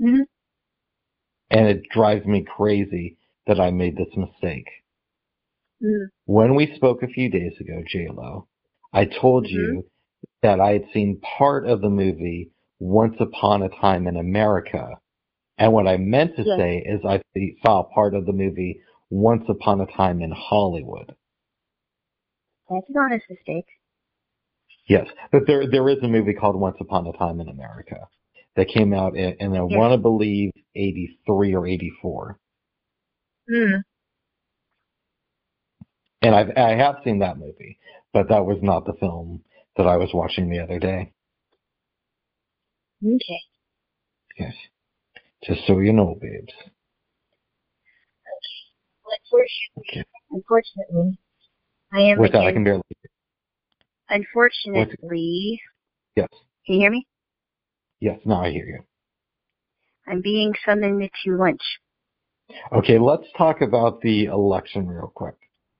Mhm. and it drives me crazy that I made this mistake. Mhm. When we spoke a few days ago, JLo, I told Mhm. you that I had seen part of the movie Once Upon a Time in America. And what I meant to Yes. say is I saw part of the movie Once Upon a Time in Hollywood. That's an honest mistake. Yes, but there there is a movie called Once Upon a Time in America that came out in, in I want to believe 83 or 84. Mm. And I've, I have seen that movie, but that was not the film that I was watching the other day. Okay. Yes. Just so you know, babes. Well, unfortunately, Okay. unfortunately, I am With that, I can barely. Unfortunately, Yes. can you hear me? Yes. Now I hear you. I'm being summoned to lunch. Okay, let's talk about the election real quick.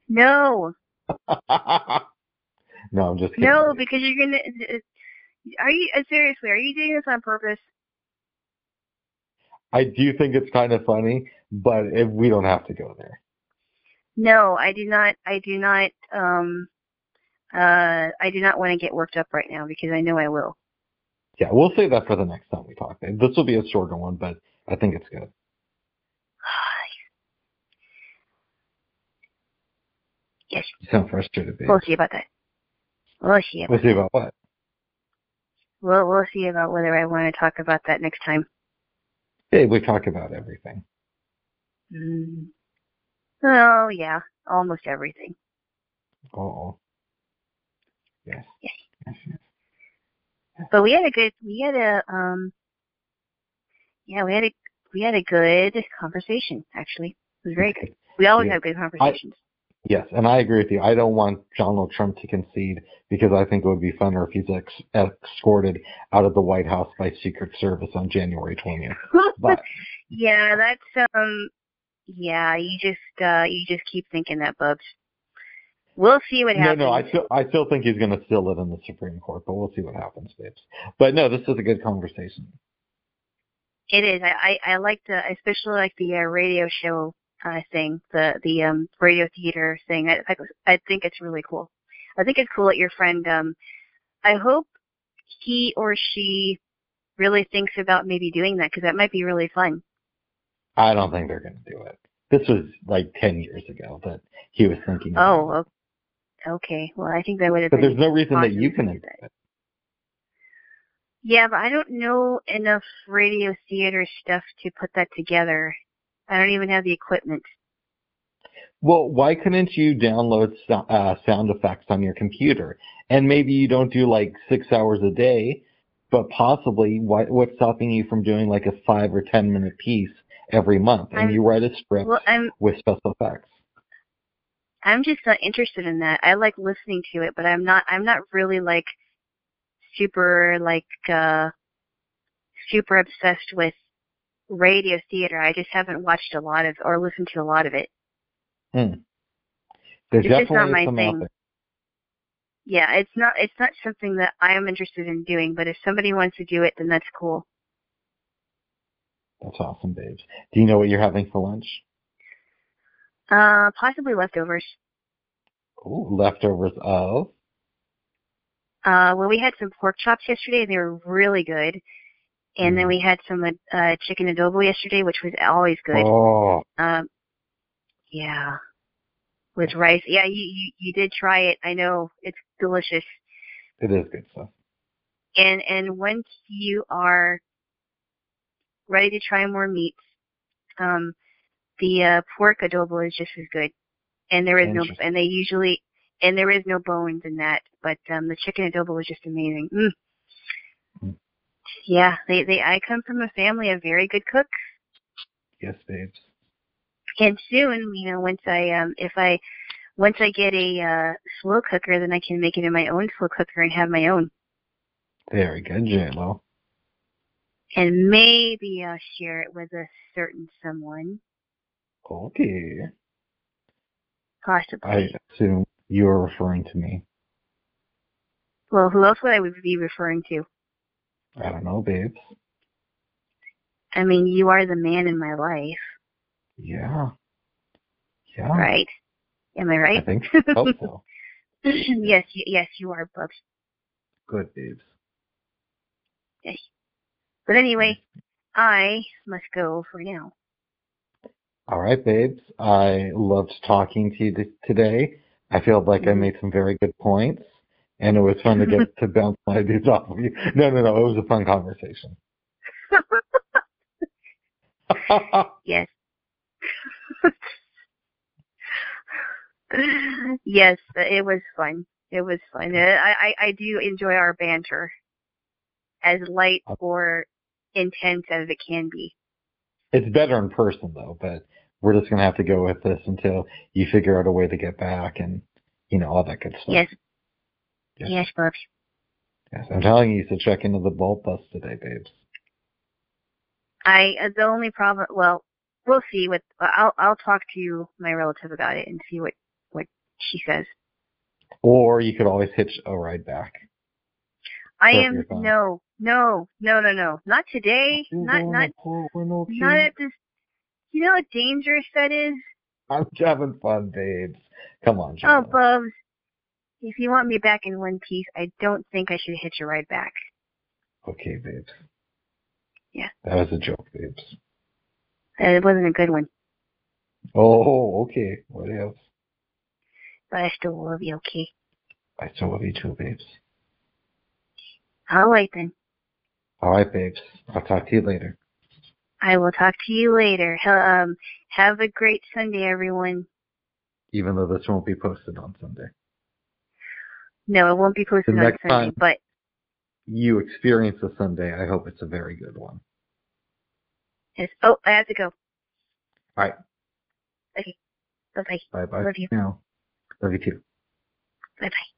No, no, I'm just kidding. no, because you're gonna. Are you uh, seriously? Are you doing this on purpose? I do think it's kind of funny, but if we don't have to go there. No, I do not. I do not. Um, uh, I do not want to get worked up right now because I know I will. Yeah, we'll save that for the next time we talk. This will be a shorter one, but I think it's good. yes, You sound frustrated, babe. we'll see about that. We'll see. About, We'll see about what? we'll we'll see about whether I want to talk about that next time. Babe, we talk about everything. Mm. Oh yeah, almost everything. Oh. Yes. Yes. Yes, yes. But we had a good, we had a, um, yeah, we had a, we had a good conversation, actually. It was very good. We always Yeah. have good conversations. Yes, and I agree with you. I don't want Donald Trump to concede because I think it would be funner if he's ex- escorted out of the White House by Secret Service on January 20th. But yeah, that's, um, yeah, you just, uh, you just keep thinking that, Bubs. We'll see what happens. no, no, I still, I still think he's going to steal it in the Supreme Court, but we'll see what happens, babes. But no, this is a good conversation. It is. I, I, I like the, I especially like the uh, radio show uh, thing, the the um radio theater thing. I, I I think it's really cool. I think it's cool that your friend. Um, I hope he or she really thinks about maybe doing that because that might be really fun. I don't think they're going to do it. This was like 10 years ago that he was thinking. Oh, okay. Well, I think that would have But there's no reason that you can do that. Yeah, but I don't know enough radio theater stuff to put that together. I don't even have the equipment. Well, why couldn't you download so- uh, sound effects on your computer? And maybe you don't do like six hours a day, but possibly why, what's stopping you from doing like a five or ten minute piece every month? And I'm- you write a script Well, with special effects. I'm just not interested in that. I like listening to it, but I'm not I'm not really like super like uh super obsessed with radio theater. I just haven't watched a lot of or listened to a lot of it. There's It's just not my thing. Yeah, it's not it's not something that I am interested in doing, but if somebody wants to do it then that's cool. That's awesome, babes. Do you know what you're having for lunch? Uh possibly leftovers. Ooh, leftovers of. Uh well we had some pork chops yesterday and they were really good. and then Mm. we had some uh, chicken adobo yesterday, which was always good. Oh, Um, yeah, with rice. Yeah, you, you you did try it. I know it's delicious. it is good stuff. And and once you are ready to try more meats, um, the uh, pork adobo is just as good. And there is no and they usually and there is no bones in that, but um, the chicken adobo was just amazing. Mm. Mm. Yeah, they they I come from a family of very good cooks. Yes, babes. and soon, you know, once I um if I once I get a uh slow cooker, then I can make it in my own slow cooker and have my own. Very good, J Lo. And maybe I'll share it with a certain someone, Okay. possibly. I assume you're referring to me. Well, who else would I be referring to? I don't know, babes. I mean, you are the man in my life, Yeah. Yeah. right? Am I right? I think so. yes, yes, you are, Bubs. Good, babes. But anyway, I must go for now. All right, babes. I loved talking to you t- today. I feel like I Mhm. made some very good points, and it was fun to get to bounce my ideas off of you. No, no, no. It was a fun conversation. yes. yes, it was fun. It was fun. Uh, I, I, I do enjoy our banter, as light or intense as it can be. it's better in person though, but we're just gonna have to go with this until you figure out a way to get back and you know all that good stuff. Yes. Yes. Yes. Yes, I'm telling you to check into the bulb bus today, babes. I uh, the only problem. Well, we'll see. What I'll I'll talk to my relative about it and see what what she says. Or you could always hitch a ride back. I am no no no no no not today. Not not not at this. You know how dangerous that is. I'm having fun, babes. Come on, Oh, Jenna. Bubs. If you want me back in one piece, I don't think I should hitch a ride back. Okay, babes. Yeah. That was a joke, babes. It wasn't a good one, Oh, okay. What else? but I still love you. Okay. I still love you too, babes. All right then. All right, babes. I'll talk to you later. I will talk to you later. Um, have a great Sunday, everyone. Even though this won't be posted on Sunday. No, it won't be posted The on next Sunday, time- but You experience a Sunday. I hope it's a very good one. Yes. oh, I have to go. All right. Okay. Bye bye. Bye bye. Love you. Now. Love you too. Bye bye.